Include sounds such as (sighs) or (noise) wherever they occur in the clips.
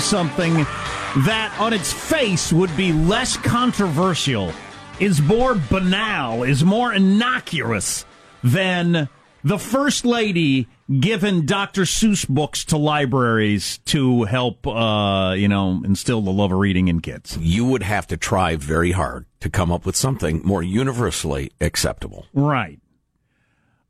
to think of something that on its face would be less controversial, is more banal, is more innocuous than the First Lady giving Dr. Seuss books to libraries to help, uh, you know, instill the love of reading in kids. You would have to try very hard to come up with something more universally acceptable. Right.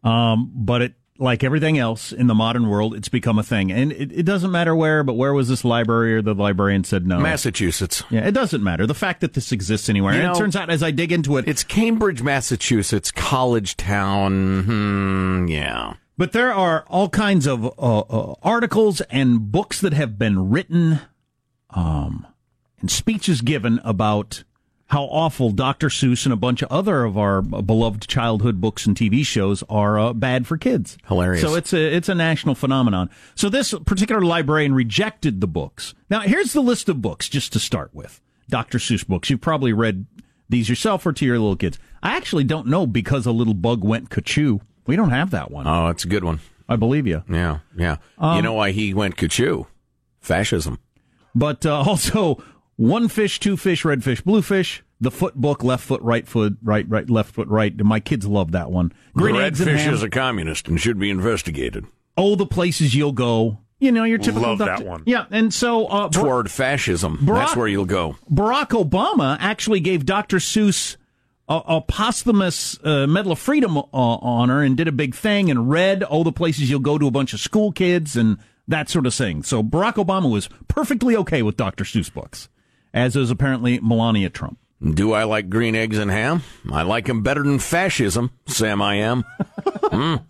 Um, but it, like everything else in the modern world, it's become a thing. And it, it doesn't matter where, but where was this library or the librarian said no? Massachusetts. Yeah, it doesn't matter. The fact that this exists anywhere. You and know, it turns out as I dig into it, It's Cambridge, Massachusetts, college town. Hmm, yeah. But there are all kinds of uh, uh, articles and books that have been written, um, and speeches given about how awful Dr. Seuss and a bunch of other of our beloved childhood books and TV shows are uh, bad for kids. Hilarious. So it's a it's a national phenomenon. So this particular librarian rejected the books. Now here's the list of books just to start with. Dr. Seuss books. You've probably read these yourself or to your little kids. I actually don't know because a little bug went cuckoo. We don't have that one. Oh, it's a good one. I believe you. Yeah, yeah. Um, you know why he went cuckoo? Fascism. But uh, (laughs) also one fish, two fish, red fish, blue fish. The foot book, left foot, right foot, right, right, left foot, right. My kids love that one. Green the red fish ham. is a communist and should be investigated. oh, the places you'll go. You know, your typical Love that one. Yeah, and so uh, Bar- Toward fascism. Barack- That's where you'll go. Barack Obama actually gave Dr. Seuss a, a posthumous uh, Medal of Freedom uh, honor and did a big thing and read all the places you'll go to a bunch of school kids and that sort of thing. So Barack Obama was perfectly okay with Dr. Seuss books, as is apparently Melania Trump. Do I like green eggs and ham? I like 'em better than fascism, Sam I am. (laughs)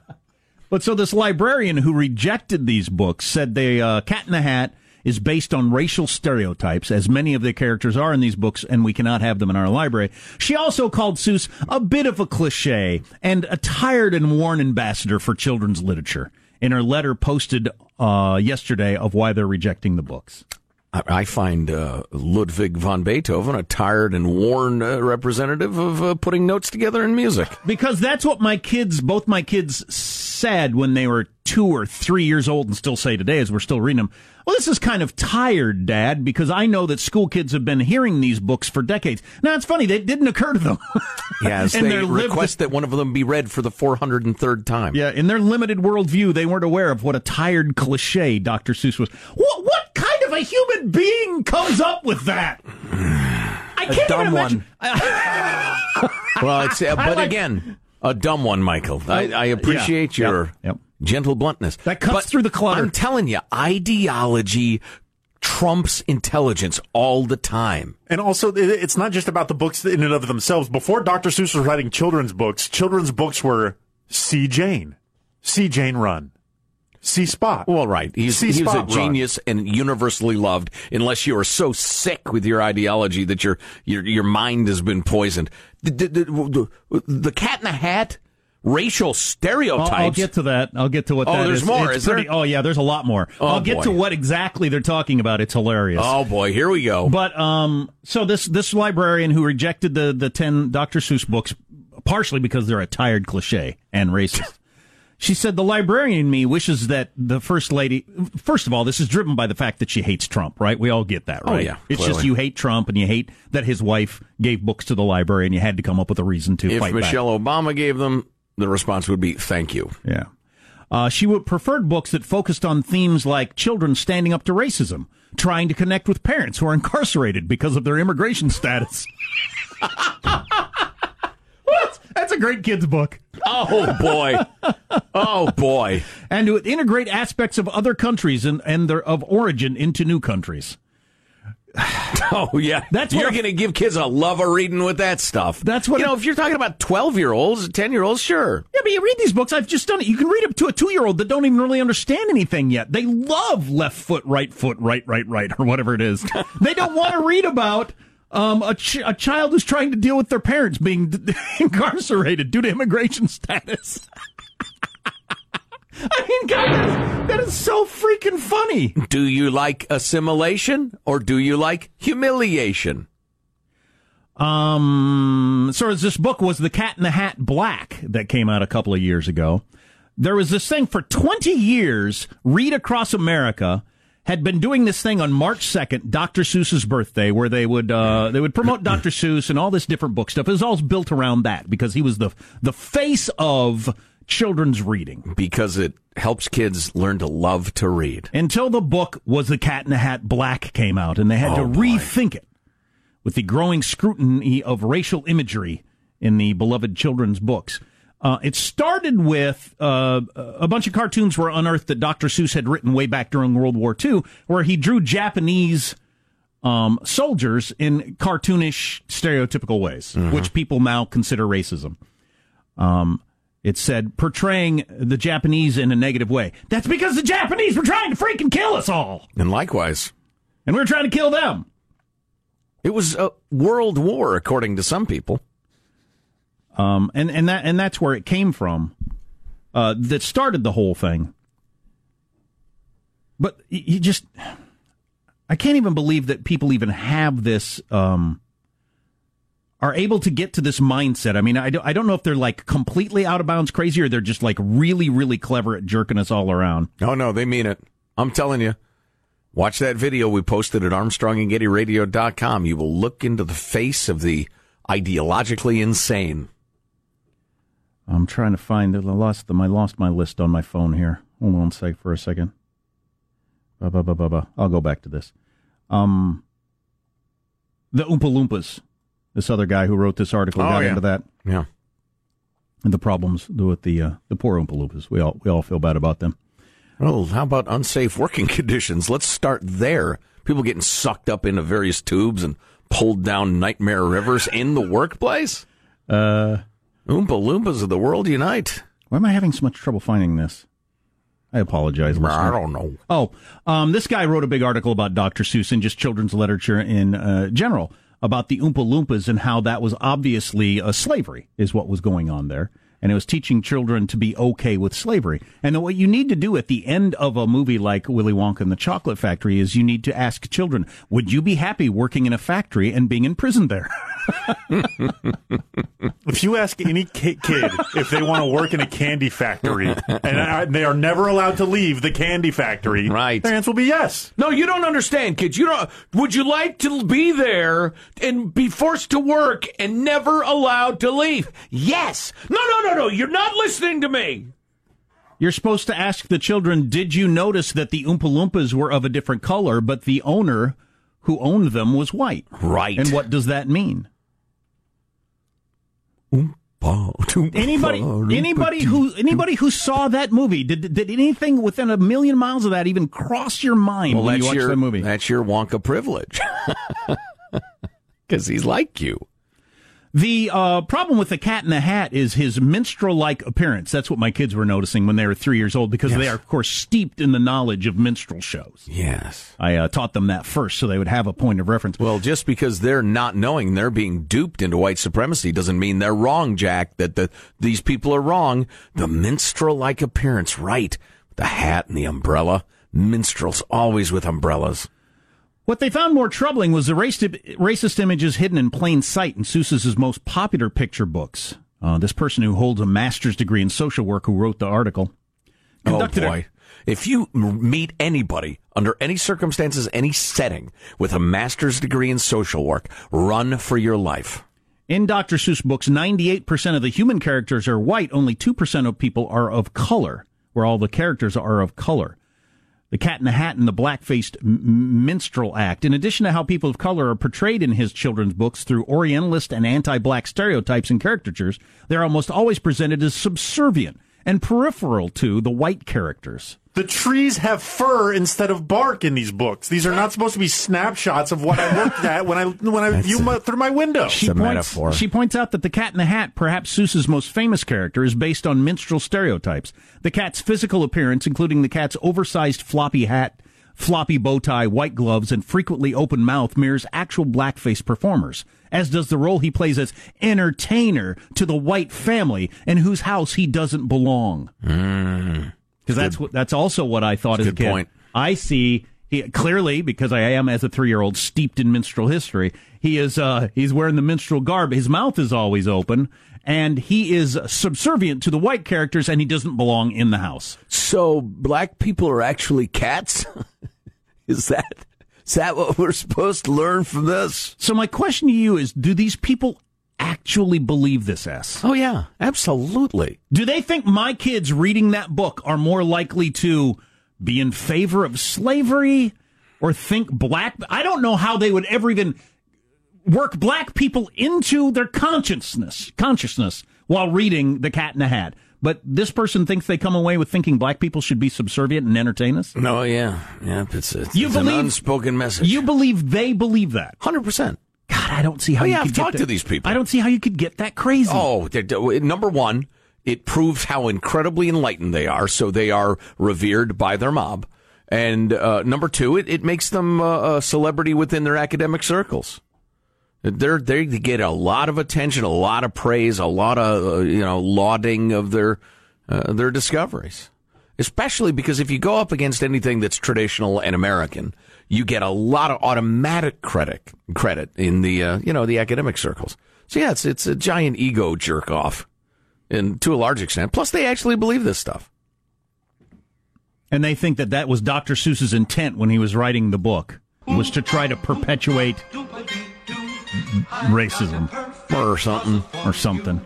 But so this librarian who rejected these books said they uh, Cat in the Hat is based on racial stereotypes, as many of the characters are in these books, and we cannot have them in our library. She also called Seuss a bit of a cliche and a tired and worn ambassador for children's literature in her letter posted uh, yesterday of why they're rejecting the books. I find uh, Ludwig von Beethoven a tired and worn uh, representative of uh, putting notes together in music. Because that's what my kids, both my kids, said when they were two or three years old and still say today as we're still reading them. Well, this is kind of tired, Dad, because I know that school kids have been hearing these books for decades. Now, it's funny, that didn't occur to them. (laughs) Yes, In they request that one of them be read for the 403rd time. yeah, in their limited worldview, they weren't aware of what a tired cliche Dr. Seuss was. What, what a human being comes up with that? I can't dumb even imagine. (laughs) Well, it's uh, but like- again a dumb one, Michael. I, I appreciate Yeah. your Yep. Yep. gentle bluntness. That cuts But through the clutter. I'm telling you, ideology trumps intelligence all the time. And also, it's not just about the books in and of themselves. Before Dr. Seuss was writing children's books, children's books were See Jane, See Jane Run, See Spot. Well, right. He's, See he was a Run. genius and universally loved, unless you are so sick with your ideology that your your your mind has been poisoned. The, the, the, the Cat in the Hat, racial stereotypes. I'll, I'll get to that. I'll get to what Oh, that there's is. more, It's is there? Oh, yeah, there's a lot more. Oh, I'll get boy. to what exactly they're talking about. It's hilarious. oh boy, here we go. But um, so this this librarian who rejected the the ten Dr. Seuss books, partially because they're a tired cliche and racist. She said the librarian in me wishes that the first lady. First of all, this is driven by the fact that she hates Trump, right? We all get that, right? Oh, right? yeah, it's just you hate Trump and you hate that his wife gave books to the library and you had to come up with a reason to if fight back. Michelle Obama gave them, the response would be "Thank you." Yeah. Uh, she would preferred books that focused on themes like children standing up to racism, trying to connect with parents who are incarcerated because of their immigration status. (laughs) What? That's a great kids book. Oh boy, oh boy. And to integrate aspects of other countries and, and their of origin into new countries. (sighs) Oh yeah, That's you're going to give kids a love of reading with that stuff. That's what you know. If you're talking about twelve year olds, ten year olds, sure. Yeah, but you read these books. I've just done it. You can read it to a two-year-old that don't even really understand anything yet. They love left foot, right foot, right, right, right, or whatever it is. they don't want to read about um, a, ch- a child is trying to deal with their parents being d- (laughs) incarcerated due to immigration status. (laughs) I mean, God, that is, that is so freaking funny. Do you like assimilation or do you like humiliation? Um, so as this book was The Cat in the Hat Black that came out a couple of years ago. There was this thing for 20 years, Read Across America had been doing this thing on March 2nd, Dr. Seuss's birthday, where they would uh, they would promote Dr. (clears throat) Seuss and all this different book stuff. It was all built around that because he was the the face of children's reading. Because it helps kids learn to love to read. Until the book was The Cat in the Hat Black came out, and they had Oh, to boy. rethink it with the growing scrutiny of racial imagery in the beloved children's books. Uh, it started with uh, a bunch of cartoons were unearthed that Dr. Seuss had written way back during World War II, where he drew Japanese um, soldiers in cartoonish, stereotypical ways, which people now consider racism. Um, it said portraying the Japanese in a negative way. That's because the Japanese were trying to freaking kill us all, And likewise, and we were trying to kill them. it was a world war, according to some people. Um, and and that and that's where it came from. Uh, that started the whole thing. But you just, I can't even believe that people even have this. Um, are able to get to this mindset. I mean, I don't, I don't know if they're like completely out of bounds crazy or they're just like really, really clever at jerking us all around. Oh, no, they mean it. I'm telling you. Watch that video we posted at ArmstrongandGettyRadio.com. You will look into the face of the ideologically insane. I'm trying to find. I lost them. I lost my list on my phone here. Hold on a sec for a second. Ba, ba, ba, ba, ba. I'll go back to this. Um, the Oompa Loompas. This other guy who wrote this article Oh, got yeah. into that Yeah. and the problems with the uh, the poor Oompa Loompas. We all we all feel bad about them. Well, how about unsafe working (laughs) conditions? Let's start there. People getting sucked up into various tubes and pulled down nightmare rivers in the workplace. Uh, Oompa Loompas of the world unite. why am I having so much trouble finding this? I apologize. I listener. don't know. Oh, um, this guy wrote a big article about Dr. Seuss and just children's literature in uh, general about the Oompa Loompas and how that was obviously uh, slavery is what was going on there. And it was teaching children to be okay with slavery. And then what you need to do at the end of a movie like Willy Wonka and the Chocolate Factory is you need to ask children, would you be happy working in a factory and being imprisoned there? (laughs) If you ask any kid if they want to work in a candy factory and uh, they are never allowed to leave the candy factory, Right. their answer will be yes. No, you don't understand, kids. You don't. Would you like to be there and be forced to work and never allowed to leave? Yes. No, no, no, no. You're not listening to me. You're supposed to ask the children, did you notice that the Oompa Loompas were of a different color, but the owner who owned them was white? Right. And what does that mean? Oompa. Anybody, anybody who, anybody who saw that movie, did did anything within a million miles of that even cross your mind Well, when you watched your that movie? that's your Wonka privilege. (laughs) Because he's like you. The uh, problem with the Cat in the Hat is his minstrel-like appearance. That's what my kids were noticing when they were three years old, because they are, of course, steeped in the knowledge of minstrel shows. Yes. I uh, taught them that first, so they would have a point of reference. Well, just because they're not knowing they're being duped into white supremacy doesn't mean they're wrong, Jack. That the these people are wrong. The minstrel-like appearance, right? The hat and the umbrella. Minstrels always with umbrellas. What they found more troubling was the racist, images hidden in plain sight in Seuss's most popular picture books. Uh, this person who holds a master's degree in social work who wrote the article conducted oh a- boy. If you meet anybody under any circumstances, any setting with a master's degree in social work, run for your life. In Dr. Seuss books, 98% of the human characters are white, only 2% of people are of color, where all the characters are of color. The Cat in the Hat and the Black-Faced M- Minstrel Act. In addition to how people of color are portrayed in his children's books through Orientalist and anti-black stereotypes and caricatures, they're almost always presented as subservient and peripheral to the white characters. The trees have fur instead of bark in these books. These are not supposed to be snapshots of what I looked (laughs) at when I when I view my, through my window. She points, metaphor. She points out that the Cat in the Hat, perhaps Seuss's most famous character, is based on minstrel stereotypes. The cat's physical appearance, including the cat's oversized floppy hat, floppy bow tie, white gloves, and frequently open mouth, mirrors actual blackface performers. As does the role he plays as entertainer to the white family in whose house he doesn't belong. Because that's what that's also what I thought as a good kid. point. I see he clearly because I am as a three year old steeped in minstrel history. He is uh he's wearing the minstrel garb. His mouth is always open, and he is subservient to the white characters, and he doesn't belong in the house. So black people are actually cats? (laughs) Is that is that what we're supposed to learn from this? So my question to you is: Do these people actually believe this S? Oh yeah, absolutely. Do they think my kids reading that book are more likely to be in favor of slavery or think black? I don't know how they would ever even work black people into their consciousness consciousness while reading The Cat in the Hat. But this person thinks they come away with thinking black people should be subservient and entertain us. No, yeah, yeah. It's, it's, You it's believe- an unspoken message. You believe they believe that? hundred percent. God, I don't see how Oh, you yeah, could I've get talked that- to these people. I don't see how you could get that crazy. Oh, number one, it proves how incredibly enlightened they are. So they are revered by their mob. And uh, number two, it, it makes them uh, a celebrity within their academic circles. They're, they get a lot of attention, a lot of praise, a lot of uh, you know lauding of their uh, their discoveries. Especially because if you go up against anything that's traditional and American, you get a lot of automatic credit credit in the uh, you know the academic circles. So yeah, it's it's a giant ego jerk off, and to a large extent. Plus, they actually believe this stuff. And they think that that was Dr. Seuss's intent when he was writing the book was to try to perpetuate racism or something. or something.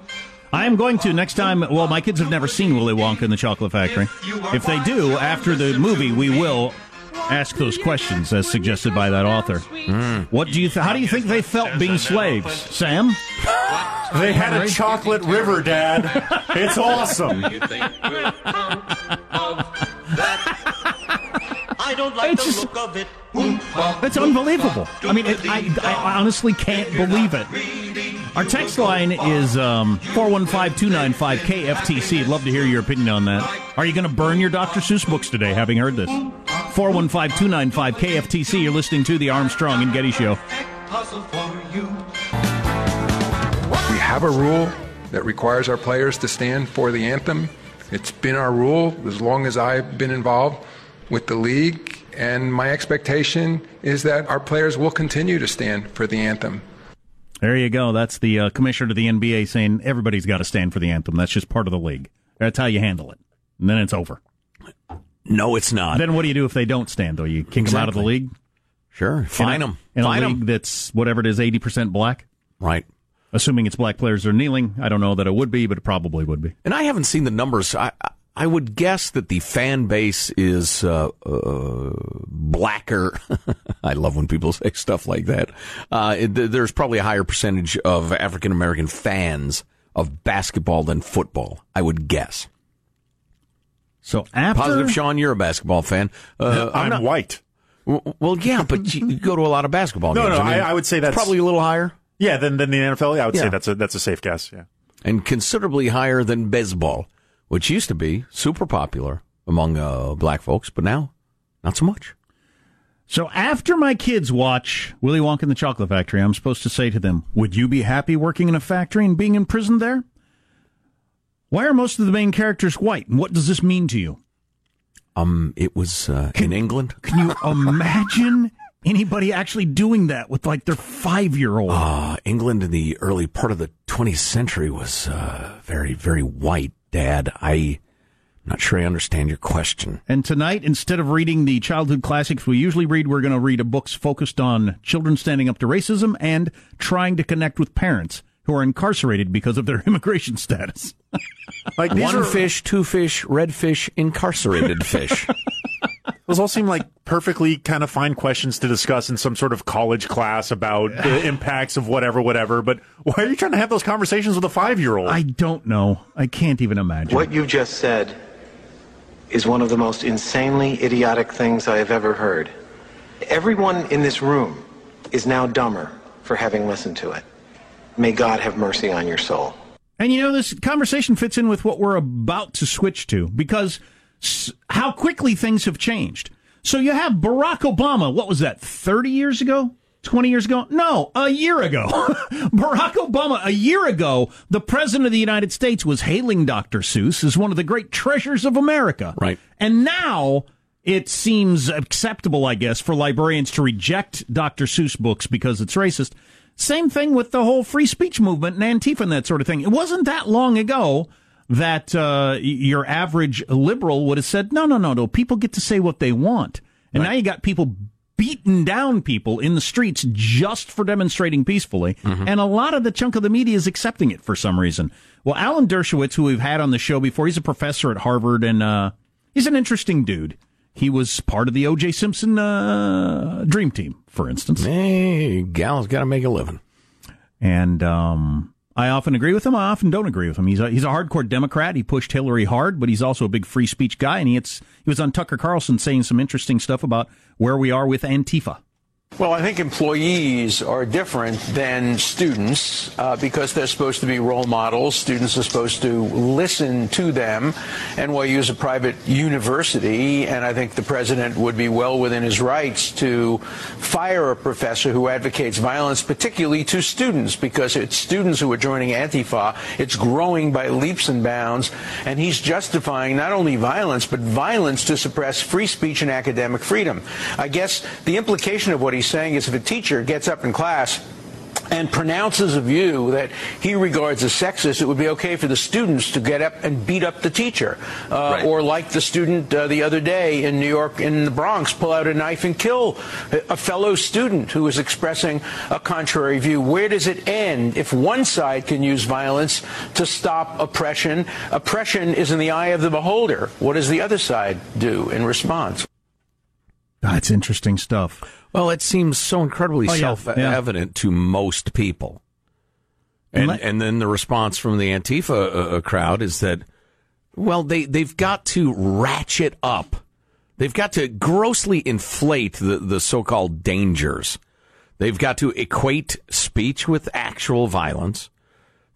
I am going to next time. Well, my kids have never seen Willy Wonka and the Chocolate Factory. If they do, after the movie, we will ask those questions as suggested by that author. Hmm. What do you? Th- how do you think they felt being slaves, Sam? They had a chocolate river, Dad. It's awesome. (laughs) I don't like It's the just- look of it. It's unbelievable. I mean, it, I, I honestly can't believe it. Our text line is um, 415-295-KFTC. I'd love to hear your opinion on that. Are you going to burn your Dr. Seuss books today, having heard this? 415-295-KFTC. You're listening to the Armstrong and Getty Show. Puzzle for you. We have a rule that requires our players to stand for the anthem. It's been our rule as long as I've been involved with the league, and my expectation is that our players will continue to stand for the anthem. There you go. That's the uh, commissioner of the NBA saying everybody's got to stand for the anthem. That's just part of the league. That's how you handle it. And then it's over. No, it's not. Then what do you do if they don't stand, though? You kick them out of the league? sure, fine in a, them. In a Fine league 'em. that's whatever it is, 80% black? Right. Assuming it's black players are kneeling. I don't know that it would be, but it probably would be. And I haven't seen the numbers. I I would guess that the fan base is uh, uh, blacker. (laughs) I love when people say stuff like that. Uh, it, there's probably a higher percentage of African American fans of basketball than football. I would guess. So after Positive, Sean, you're a basketball fan. Uh, I'm, not. white. w- Well, yeah, but you, you go to a lot of basketball No, games. no, mean, I- I would say that's- probably a little higher Yeah, than then the NFL. Yeah, I would Yeah. say that's a that's a safe guess. Yeah. and considerably higher than baseball, which used to be super popular among uh, black folks, but now not so much. So after my kids watch Willy Wonka and the Chocolate Factory, I'm supposed to say to them, "Would you be happy working in a factory and being imprisoned there?" Why are most of the main characters white, and what does this mean to you? Um, it was uh, in England. Can you (laughs) imagine anybody actually doing that with like their five year old? Uh, England in the early part of the 20th century was uh, very, very white. Dad, I'm not sure I understand your question. And tonight, instead of reading the childhood classics we usually read, we're going to read a books focused on children standing up to racism and trying to connect with parents who are incarcerated because of their (laughs) immigration status. Like these One are, fish, two fish, red fish, incarcerated (laughs) fish. Those all seem like perfectly kind of fine questions to discuss in some sort of college class about the impacts of whatever, whatever. But why are you trying to have those conversations with a five year old? I don't know. I can't even imagine. What you just said is one of the most insanely idiotic things I have ever heard. Everyone in this room is now dumber for having listened to it. May God have mercy on your soul. And you know, this conversation fits in with what we're about to switch to because s- how quickly things have changed. So you have Barack Obama, what was that, 30 years ago? 20 years ago? No, a year ago. (laughs) Barack Obama, a year ago, the president of the United States was hailing Dr. Seuss as one of the great treasures of America. Right. And now it seems acceptable, I guess, for librarians to reject Dr. Seuss books because it's racist. Same thing with the whole free speech movement and Antifa and that sort of thing. It wasn't that long ago that uh, your average liberal would have said, no, no, no, no, people get to say what they want. And now you got people beaten down people in the streets just for demonstrating peacefully, and a lot of the chunk of the media is accepting it for some reason. Well, Alan Dershowitz, who we've had on the show before, he's a professor at Harvard, and uh, he's an interesting dude. He was part of the O.J. Simpson uh, dream team, for instance. Hey, gal's got to make a living. And um, I often agree with him. I often don't agree with him. He's a, he's a hardcore Democrat. He pushed Hillary hard, but he's also a big free speech guy. And he, it's, he was on Tucker Carlson saying some interesting stuff about where we are with Antifa. Well, I think employees are different than students uh, because they're supposed to be role models. Students are supposed to listen to them. NYU is a private university, and I think the president would be well within his rights to fire a professor who advocates violence, particularly to students, because it's students who are joining Antifa. It's growing by leaps and bounds, and he's justifying not only violence, but violence to suppress free speech and academic freedom. I guess the implication of what he's saying is if a teacher gets up in class and pronounces a view that he regards as sexist, it would be okay for the students to get up and beat up the teacher. Uh, Or like the student uh, the other day in New York, in the Bronx, pull out a knife and kill a fellow student who was expressing a contrary view. Where does it end if one side can use violence to stop oppression? Oppression is in the eye of the beholder. What does the other side do in response? That's interesting stuff. Well, it seems so incredibly Oh, yeah, self-evident to most people. And and then the response from the Antifa uh, uh, crowd is that, well, they they've got to ratchet up, they've got to grossly inflate the the so-called dangers. They've got to equate speech with actual violence.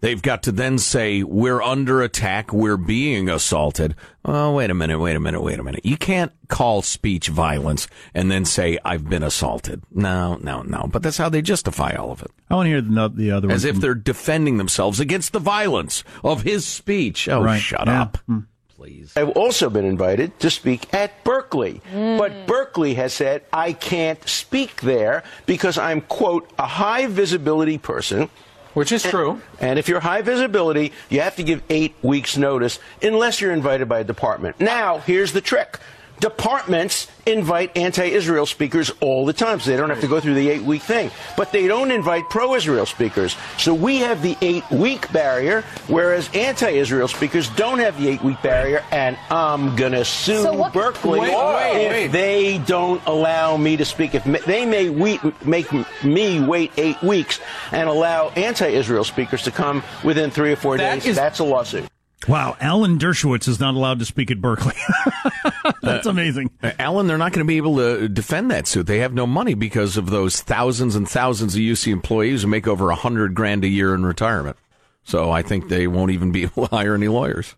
They've got to then say, we're under attack, we're being assaulted. Oh, wait a minute, wait a minute, wait a minute. You can't call speech violence and then say, I've been assaulted. No, no, no. But that's how they justify all of it. I want to hear the, the other one. As if from- they're defending themselves against the violence of his speech. Oh, Right, shut yeah. up. Hmm. Please. I've also been invited to speak at Berkeley. But Berkeley has said I can't speak there because I'm, quote, a high visibility person. Which is true. And if you're high visibility, you have to give eight weeks' notice unless you're invited by a department. Now, here's the trick. Departments invite anti-Israel speakers all the time, so they don't have to go through the eight-week thing. But they don't invite pro-Israel speakers. So we have the eight-week barrier, whereas anti-Israel speakers don't have the eight-week barrier, and I'm gonna sue So what- Berkeley Wait, wait, if wait. they don't allow me to speak. If they may we- make me wait eight weeks and allow anti-Israel speakers to come within three or four That days, is- that's a lawsuit. wow, Alan Dershowitz is not allowed to speak at Berkeley. (laughs) That's amazing. Uh, Alan, they're not going to be able to defend that suit. They have no money because of those thousands and thousands of UC employees who make over a hundred grand a year in retirement. So I think they won't even be (laughs) able to hire any lawyers.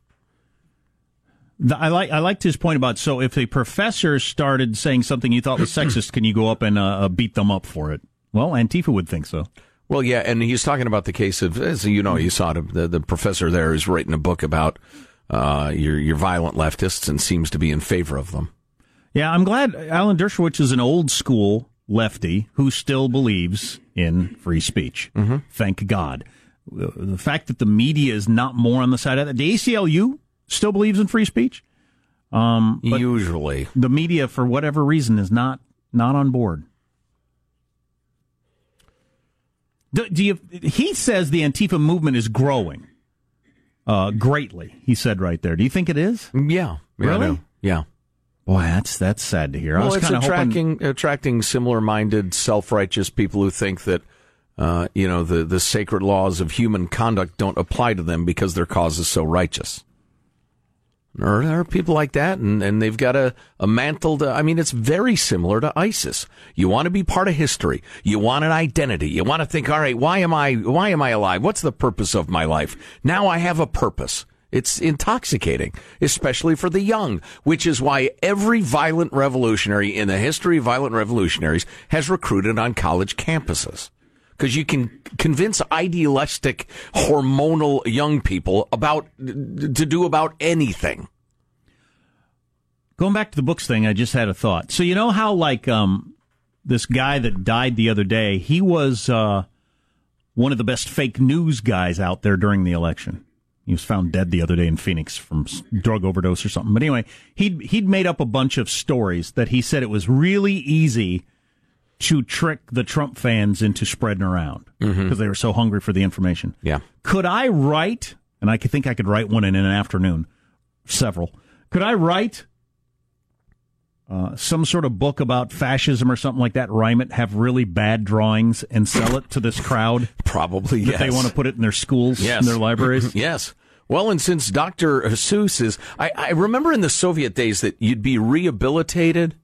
I like I liked his point about so if a professor started saying something you thought was (clears throat) sexist, can you go up and uh, uh, beat them up for it? Well, Antifa would think so. Well, yeah, and he's talking about the case of, as you know, you saw it, the, the professor there is writing a book about uh, your your violent leftists and seems to be in favor of them. Yeah, I'm glad Alan Dershowitz is an old school lefty who still believes in free speech. Mm-hmm. Thank God. The fact that the media is not more on the side of that. The ACLU still believes in free speech. But- Usually, The media, for whatever reason, is not not on board. Do, do you? He says the Antifa movement is growing uh, greatly. He said right there. Do you think it is? yeah, Really? yeah. Boy, that's that's sad to hear. I Well, was it's kind of hoping. attracting attracting similar-minded, self-righteous people who think that uh, you know the the sacred laws of human conduct don't apply to them because their cause is so righteous. There there are people like that, and, and they've got a, a mantle to. I mean, it's very similar to ISIS. You want to be part of history. You want an identity. You want to think, all right, why am I why am I alive? What's the purpose of my life? Now I have a purpose. It's intoxicating, especially for the young, which is why every violent revolutionary in the history of violent revolutionaries has recruited on college campuses. Because you can convince idealistic, hormonal young people about to do about anything. Going back to the books thing, I just had a thought. So you know how like um this guy that died the other day, he was uh one of the best fake news guys out there during the election. He was found dead the other day in Phoenix from drug overdose or something. But anyway, he'd he'd made up a bunch of stories that he said it was really easy to trick the Trump fans into spreading around because Mm-hmm. they were so hungry for the information. Yeah. Could I write, and I could think I could write one in an afternoon, several. Could I write uh, some sort of book about fascism or something like that, rhyme it, have really bad drawings, and sell it to this crowd (laughs) Probably, that yes. they want to put it in their schools, Yes. in their libraries? (laughs) yes. Well, and since Dr. Seuss is, I, I remember in the Soviet days that you'd be rehabilitated,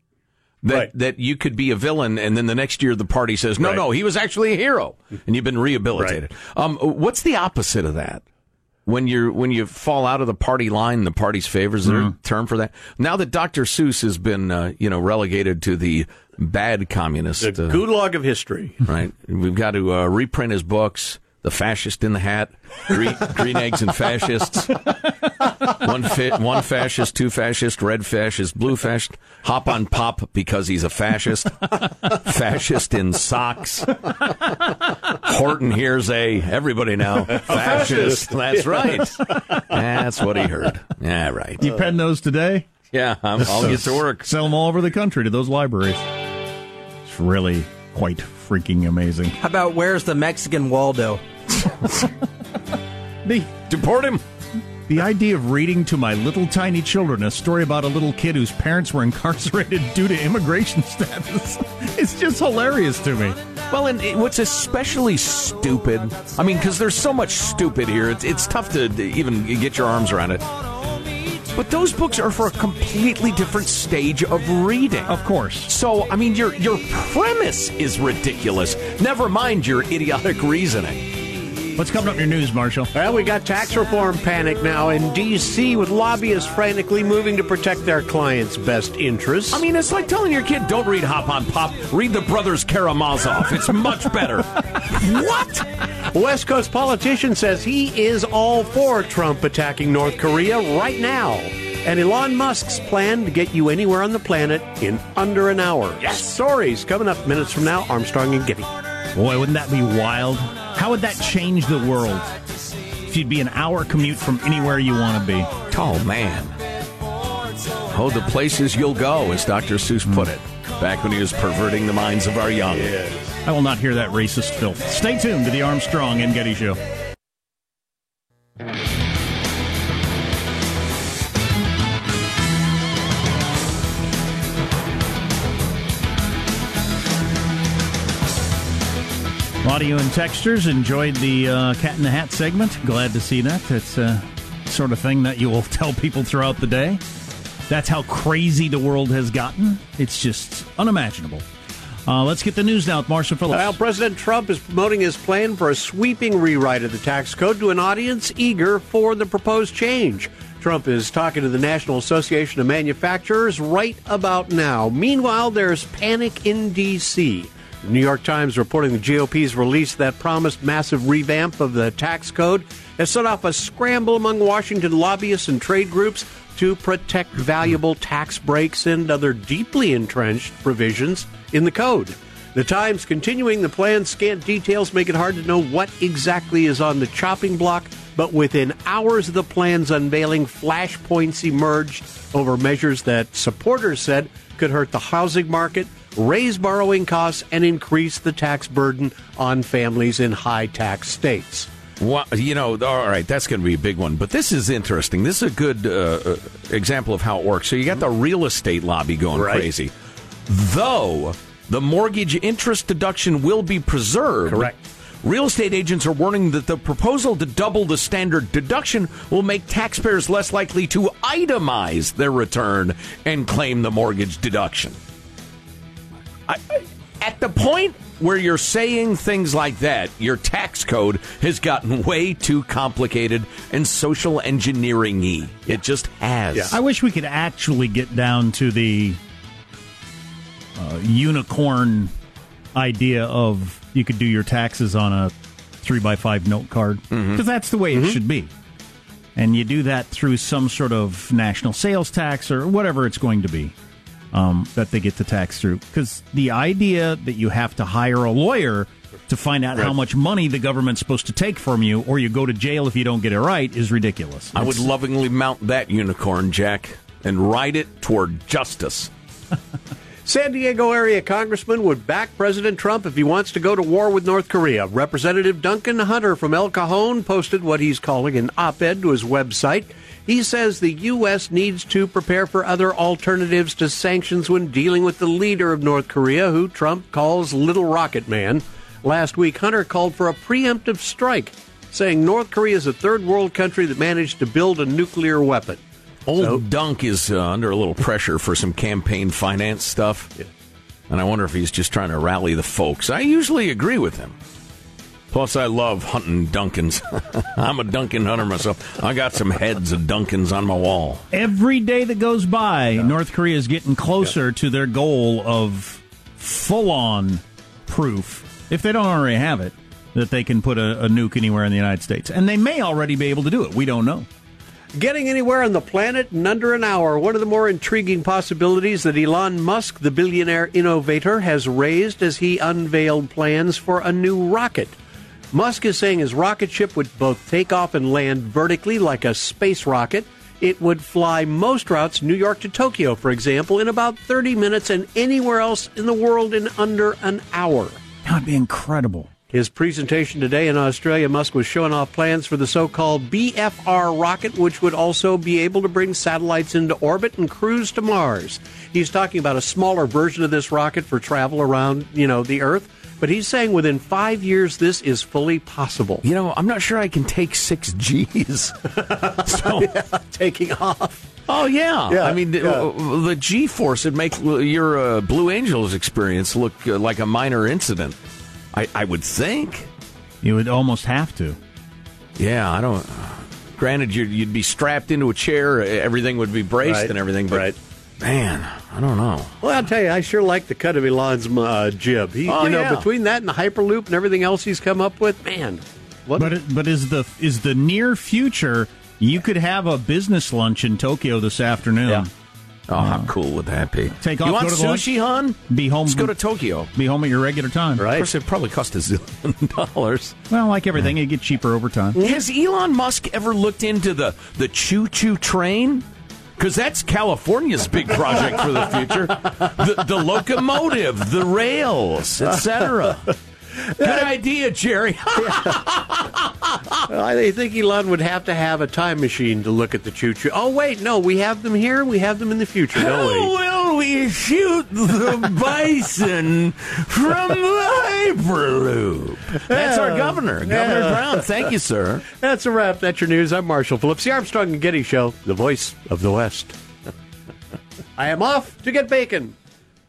that, Right. that you could be a villain, and then the next year the party says, no, Right. no, he was actually a hero, and you've been rehabilitated. Um, what's the opposite of that? When you when you fall out of the party line, the party's favors. Is there a term for that? Now that Dr. Seuss has been, uh, you know, relegated to the bad communist, The uh, gulag of history. right? We've got to uh, reprint his books. The fascist in the hat, green, green eggs and fascists. One fit, one fascist, two fascist, red fascist, blue fascist. Hop on pop because he's a fascist. fascist in socks. Horton hears a everybody now fascist. That's right. That's what he heard. Yeah, right. You pen those today? Yeah, I'm, I'll get to work. Sell them all over the country to those libraries. It's really quite freaking amazing. How about where's the Mexican Waldo? (laughs) The Deport him. The idea of reading to my little tiny children a story about a little kid whose parents were incarcerated (laughs) due to immigration status (laughs) is just hilarious to me. Well, and it, what's especially stupid, I mean, because there's so much stupid here, it's, it's tough to even get your arms around it. But those books are for a completely different stage of reading. Of course. So, I mean, your your premise is ridiculous. Never mind your idiotic reasoning. What's coming up in your news, Marshall? Well, we got tax reform panic now in D.C. with lobbyists frantically moving to protect their clients' best interests. I mean, it's like telling your kid, "Don't read Hop on Pop. Read the Brothers Karamazov. It's much better." (laughs) what? West Coast politician says he is all for Trump attacking North Korea right now. And Elon Musk's plan to get you anywhere on the planet in under an hour. Yes. Stories coming up minutes from now. Armstrong and Getty. Boy, wouldn't that be wild? How would that change the world? If you'd be an hour commute from anywhere you want to be. Oh man. Oh, the places you'll go, as Dr. Seuss hmm. put it, back when he was perverting the minds of our young. I will not hear that racist filth. Stay tuned to the Armstrong and Getty Show. A lot of you and textures enjoyed the uh, Cat in the Hat segment. Glad to see that. It's a sort of thing that you will (laughs) tell people throughout the day. That's how crazy the world has gotten. It's just unimaginable. Uh, let's get the news now with Marshall Phillips. Well, President Trump is promoting his plan for a sweeping rewrite of the tax code to an audience eager for the proposed change. Trump is talking to the National Association of Manufacturers right about now. Meanwhile, there's panic in D.C. The New York Times reporting the GOP's release that promised massive revamp of the tax code has set off a scramble among Washington lobbyists and trade groups to protect valuable tax breaks and other deeply entrenched provisions in the code. The Times continuing the plan's scant details make it hard to know what exactly is on the chopping block, but within hours of the plan's unveiling, flashpoints emerged over measures that supporters said could hurt the housing market, raise borrowing costs, and increase the tax burden on families in high tax states. Well, you know, all right, that's going to be a big one. But this is interesting. This is a good uh, uh, example of how it works. So you got the real estate lobby going Right. crazy. Though the mortgage interest deduction will be preserved. Correct. Real estate agents are warning that the proposal to double the standard deduction will make taxpayers less likely to itemize their return and claim the mortgage deduction. I, at the point where you're saying things like that, your tax code has gotten (laughs) way too complicated and social engineering y. It just has. Yeah. I wish we could actually get down to the uh, unicorn idea of you could do your taxes on a three by five note card because that's the way it should be. And you do that through some sort of national sales tax or whatever it's going to be um, that they get to tax through. Because the idea that you have to hire a lawyer to find out how much money the government's supposed to take from you or you go to jail if you don't get it right is ridiculous. I would lovingly mount that unicorn, Jack, and ride it toward justice. (laughs) San Diego area congressman would back President Trump if he wants to go to war with North Korea. Representative Duncan Hunter from El Cajon posted what he's calling an op ed to his website. He says the U.S. needs to prepare for other alternatives to sanctions when dealing with the leader of North Korea, who Trump calls Little Rocket Man. Last week, Hunter called for a preemptive strike, saying North Korea is a third world country that managed to build a nuclear weapon. Old So- Dunk is uh, under a little pressure for some campaign finance stuff. And I wonder if he's just trying to rally the folks. I usually agree with him. Plus, I love hunting Duncans. (laughs) I'm a Duncan hunter myself. I got some heads of Duncans on my wall. Every day that goes by, North Korea is getting closer to their goal of full on proof, if they don't already have it, that they can put a, a nuke anywhere in the United States. And they may already be able to do it. We don't know. Getting anywhere on the planet in under an hour. One of the more intriguing possibilities that Elon Musk, the billionaire innovator, has raised as he unveiled plans for a new rocket. Musk is saying his rocket ship would both take off and land vertically like a space rocket. It would fly most routes, New York to Tokyo, for example, in about 30 minutes and anywhere else in the world in under an hour. That would be incredible. His presentation today in Australia, Musk was showing off plans for the so called BFR rocket, which would also be able to bring satellites into orbit and cruise to Mars. He's talking about a smaller version of this rocket for travel around, you know, the Earth. But he's saying within five years, this is fully possible. You know, I'm not sure I can take six G's. (laughs) so, Taking off. oh yeah. Yeah, I mean, the- yeah. the G force would make your uh, Blue Angels experience look uh, like a minor incident. I, I would think. You would almost have to. Yeah, I don't. Granted, you'd, you'd be strapped into a chair, everything would be braced Right, and everything, but right. man, I don't know. Well, I'll tell you, I sure like the cut of Elon's uh, jib. He, Oh, you know, yeah. between that and the Hyperloop and everything else he's come up with, man. What But it, but is the is the near future? You could have a business lunch in Tokyo this afternoon. Yeah. Oh, how cool would that be? Take you off, want go to the sushi, hon? Be home. Let's go to Tokyo. Be home at your regular time. Of course, it probably cost a zillion (laughs) dollars. Well, like everything, it get cheaper over time. Has Elon Musk ever looked into the the choo choo train? Because that's California's big project for the future. The, the locomotive, the rails, etc. Good idea, Jerry. (laughs) I think Elon would have to have a time machine to look at the choo choo. Oh, wait, no, we have them here. We have them in the future, How don't we? will we shoot the (laughs) bison from the Hyperloop? That's our governor, Governor Yeah. Brown. Thank you, sir. (laughs) That's a wrap. That's your news. I'm Marshall Phillips, the Armstrong and Getty Show, the voice of the West. I am off to get bacon.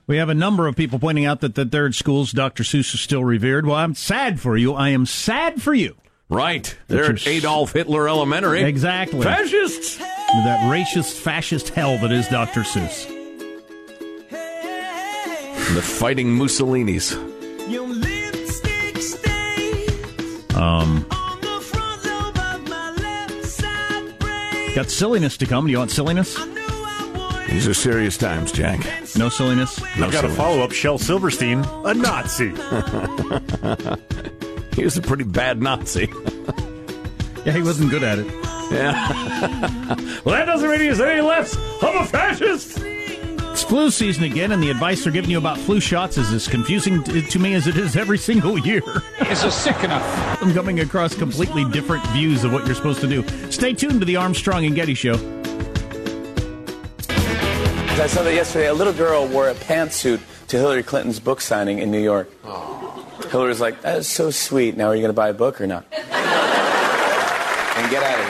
We have a number of people pointing out that the third schools Dr. Seuss is still revered. Well, I'm sad for you. I am sad for you. Right. They're at Adolf Hitler Elementary. Exactly. Fascists. With that racist, fascist hell that is Dr. Seuss. The fighting Mussolinis. Um, got silliness to come. Do you want silliness? These are serious times, Jack. No silliness. No I've got a follow up. Shel Silverstein, a Nazi. (laughs) He was a pretty bad Nazi. (laughs) Yeah, he wasn't good at it. Yeah. (laughs) well, that doesn't mean he's any less of a fascist. It's flu season again, and the advice they're giving you about flu shots is as confusing t- to me as it is every single year. Is a sick enough. I'm coming across completely different views of what you're supposed to do. Stay tuned to the Armstrong and Getty Show. I saw that yesterday. A little girl wore a pantsuit to Hillary Clinton's book signing in New York. Hillary's like, "That is so sweet. Now, are you going to buy a book or not?" and get out of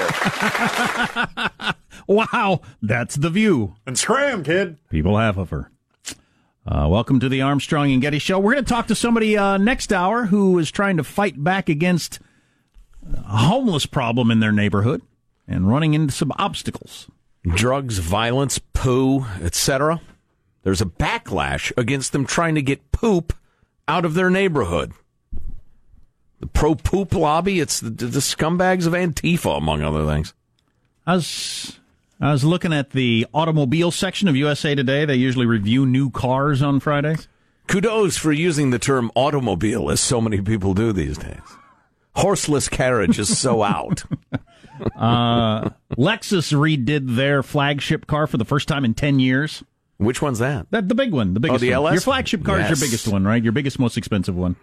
here. (laughs) Wow, that's the view. And scram, kid. People have of her. Uh, welcome to the Armstrong and Getty Show. We're going to talk to somebody uh, next hour who is trying to fight back against a homeless problem in their neighborhood and running into some obstacles. Drugs, violence, poo, etc. There's a backlash against them trying to get poop out of their neighborhood. The pro poop lobby, it's the, the scumbags of Antifa, among other things. I was I was looking at the automobile section of USA Today. They usually review new cars on Fridays. Kudos for using the term automobile, as so many people do these days. Horseless carriage is so out. (laughs) Uh, Lexus redid their flagship car for the first time in 10 years. Which one's that? That the big one, the biggest the one. Your flagship car is your biggest one, right? Your biggest, most expensive one.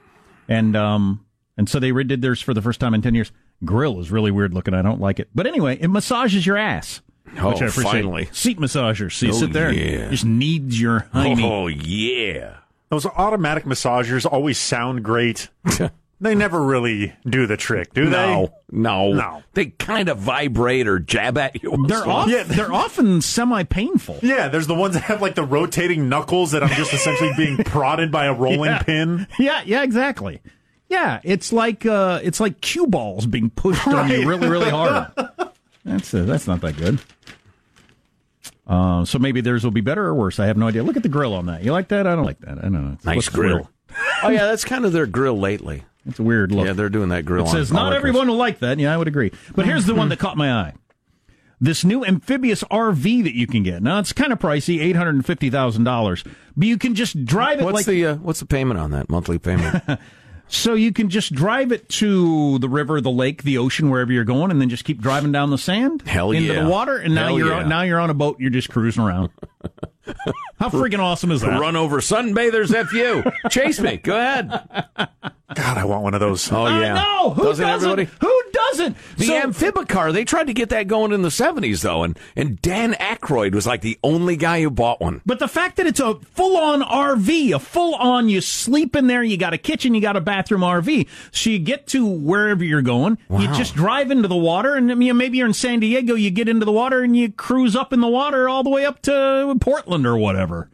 And um and so they redid theirs for the first time in ten years. Grill is really weird looking. I don't like it. But anyway, it massages your ass. Oh, which I appreciate. finally. Seat massager. So you Oh, sit there yeah. and just kneads your hiney. Oh yeah. Those automatic massagers always sound great. (laughs) they never really do the trick, do No, no, No. They kind of vibrate or jab at you. They're off, Yeah. they're often semi painful. Yeah, there's the ones that have like the rotating knuckles that I'm just (laughs) essentially being prodded by a rolling Yeah. pin. Yeah, yeah, exactly. Yeah, it's like uh, it's like cue balls being pushed on you really, really hard. (laughs) That's uh, that's not that good. Uh, so maybe theirs will be better or worse. I have no idea. Look at the grill on that. You like that? I don't like that. I don't know. It Nice grill. weird. oh yeah, that's kind of their grill lately. It's a weird look. Yeah, they're doing that grill. It says on not everyone will like that. Yeah, I would agree. But here's the one that caught my eye. This new amphibious RV that you can get. Now it's kind of pricey, eight hundred and fifty thousand dollars. But you can just drive it What's like the uh, what's the payment on that monthly payment? (laughs) so you can just drive it to the river, the lake, the ocean, wherever you're going, and then just keep driving down the sand Hell into yeah. the water, and now Hell you're yeah. on, now you're on a boat. You're just cruising around. (laughs) How freaking awesome is that? Run over sunbathers, f you. (laughs) Chase me. Go ahead. God, I want one of those. Oh yeah. know. Who Doesn't doesn't? everybody? Who doesn't? The So- Amphibicar, they tried to get that going in the 70s, though, and, and Dan Aykroyd was like the only guy who bought one. But the fact that it's a full on RV, a full on, you sleep in there, you got a kitchen, you got a bathroom RV. So you get to wherever you're going, you just drive into the water, and maybe you're in San Diego, you get into the water and you cruise up in the water all the way up to Portland or whatever.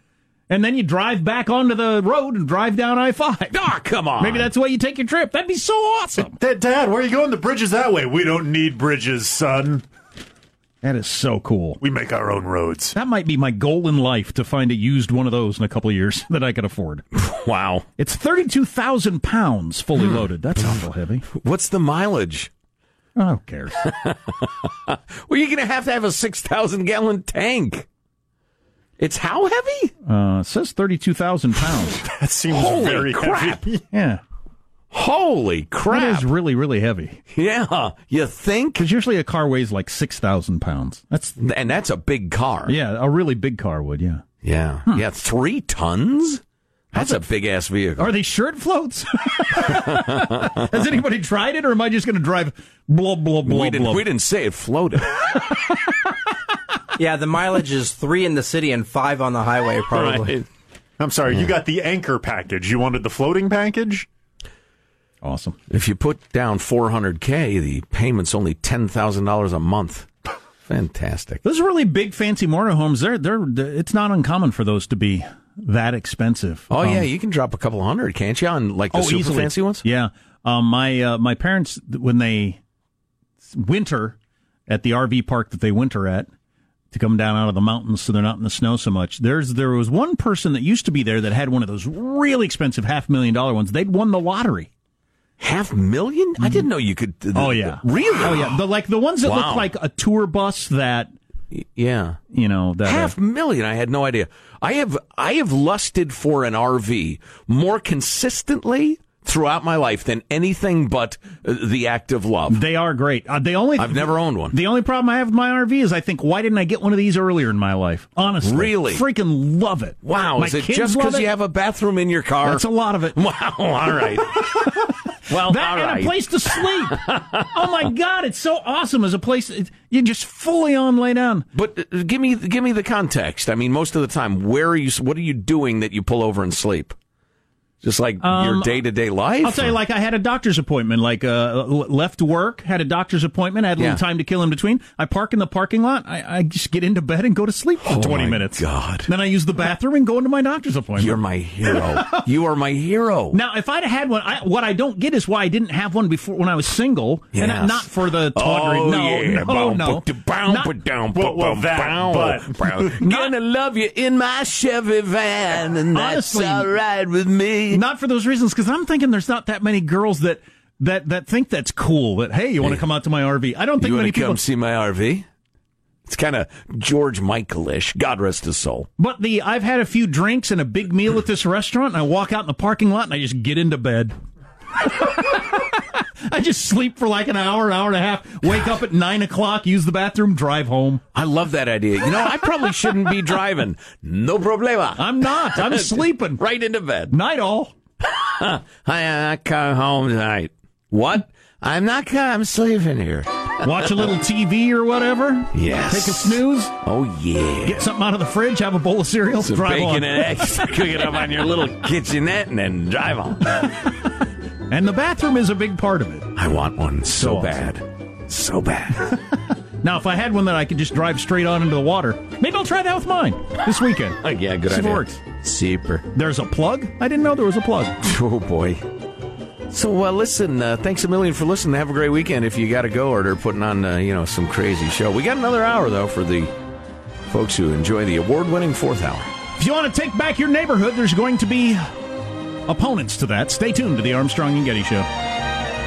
And then you drive back onto the road and drive down I 5. Ah, come on. Maybe that's the way you take your trip. That'd be so awesome. Dad, Dad, where are you going? The bridge is that way. We don't need bridges, son. That is so cool. We make our own roads. That might be my goal in life to find a used one of those in a couple of years (laughs) that I could afford. (laughs) Wow. It's 32,000 pounds fully loaded. That's awful heavy. What's the mileage? Oh, who cares? (laughs) Well, you're going to have to have a 6,000 gallon tank. It's how heavy? Uh, it says 32,000 pounds. (laughs) That seems Holy very crap. heavy. (laughs) Yeah. Holy crap. is really, really heavy. yeah. You think? Because usually a car weighs like 6,000 pounds. That's, And that's a big car. yeah, a really big car would, yeah. Yeah. Yeah. Three tons? That's a big ass vehicle. Are they sure it floats? (laughs) Has anybody tried it, or am I just going to drive blah, blah, blah, we, didn't, blah? we didn't say it floated. Yeah, the mileage is three in the city and five on the highway, probably. Right. I'm sorry, you got the anchor package. You wanted the floating package? Awesome. If you put down 400K, the payment's only $10,000 a month. Fantastic. Those are really big, fancy motorhomes, they're, they're, it's not uncommon for those to be that expensive. Oh, Um, yeah, you can drop a couple hundred, can't you, on like the super fancy ones? Yeah. Um, my uh, my parents when they winter at the RV park that they winter at to come down out of the mountains so they're not in the snow so much. There's there was one person that used to be there that had one of those really expensive half million dollar ones. They'd won the lottery. Half million? I didn't know you could. Oh yeah, Really? Oh yeah, the like the ones that Wow. look like a tour bus that Yeah. you know that uh, Half million. I had no idea. I have I have lusted for an RV more consistently throughout my life than anything but uh, the act of love. they are great. Uh, the only I've never owned one. The only problem I have with my RV is I think why didn't I get one of these earlier in my life? Honestly, Really? freaking love it. Wow, my is it just because you have a bathroom in your car? That's a lot of it. (laughs) Wow, all right. (laughs) well, That and right. a place to sleep. (laughs) oh my God, it's so awesome as a place. You just fully on lay down. But uh, give me give me the context. I mean, most of the time, where are you? What are you doing that you pull over and sleep? Just like your Um, day to day life. I'll tell you, like I had a doctor's appointment. Like uh, left work, had a doctor's appointment. Had a little time to kill in between. I park in the parking lot. I, I just get into bed and go to sleep for Oh, twenty my minutes. God. Then I use the bathroom and go into my doctor's appointment. You're my hero. (laughs) you are my hero. Now, if I'd had one, I, what I don't get is why I didn't have one before when I was single, and Yes. not for the tawdry. Oh, no, yeah. no, Bow, no, ba- bow, Not- ba- down, Well, ba- well, ba- that, bow, but- bow. (laughs) Gonna love you in my Chevy van, and that's Honestly, all right with me. Not for those reasons because I'm thinking there's not that many girls that that that think that's cool. That hey, you want to Hey. come out to my RV? I don't think you many want to people. come see my RV? It's kind of George Michael-ish. God rest his soul. But the I've had a few drinks and a big meal at this restaurant, and I walk out in the parking lot and I just get into bed. (laughs) (laughs) I just sleep for like an hour, an hour and a half, wake up at nine o'clock, use the bathroom, drive home. I love that idea. You know, I probably shouldn't be driving. No problema. I'm not. I'm (laughs) sleeping. right into bed. Night all. (laughs) I, I come home tonight. What? I'm not. I'm sleeping here. Watch a little TV or whatever. Yes. Take a snooze. Oh yeah. Get something out of the fridge. Have a bowl of cereal. Some drive bacon on. and eggs. Cook it up on your little kitchenette and then drive on. And the bathroom is a big part of it. I want one so, So bad. So bad. (laughs) (laughs) Now, if I had one that I could just drive straight on into the water, maybe I'll try that with mine this weekend. Oh, (laughs) yeah, good See if it idea. works. Super. There's a plug. I didn't know there was a plug. Oh boy. So uh, listen, uh, thanks a million for listening. Have a great weekend. If you got to go or they're putting on, uh, you know, some crazy show. We got another hour though for the folks who enjoy the award-winning fourth hour. If you want to take back your neighborhood, there's going to be opponents to that. Stay tuned to the Armstrong and Getty Show.